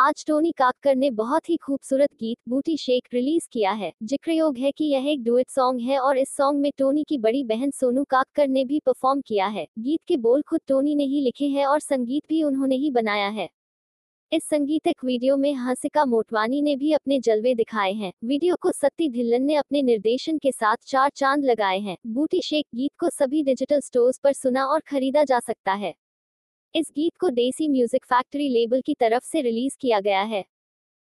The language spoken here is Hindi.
आज टोनी काक्कर ने बहुत ही खूबसूरत गीत बूटी शेक रिलीज़ किया है। जिक्रयोग है कि यह एक डुएट सॉन्ग है और इस सॉन्ग में टोनी की बड़ी बहन सोनू काक्कर ने भी परफॉर्म किया है। गीत के बोल खुद टोनी ने ही लिखे हैं और संगीत भी उन्होंने ही बनाया है। इस संगीतक वीडियो में हंसिका मोटवानी ने भी अपने जलवे दिखाए हैं। वीडियो को सत्ती धिल्लन ने अपने निर्देशन के साथ चार चाँद लगाए हैं। बूटी शेक गीत को सभी डिजिटल स्टोर्स पर सुना और खरीदा जा सकता है। इस गीत को देसी म्यूज़िक फैक्ट्री लेबल की तरफ़ से रिलीज़ किया गया है।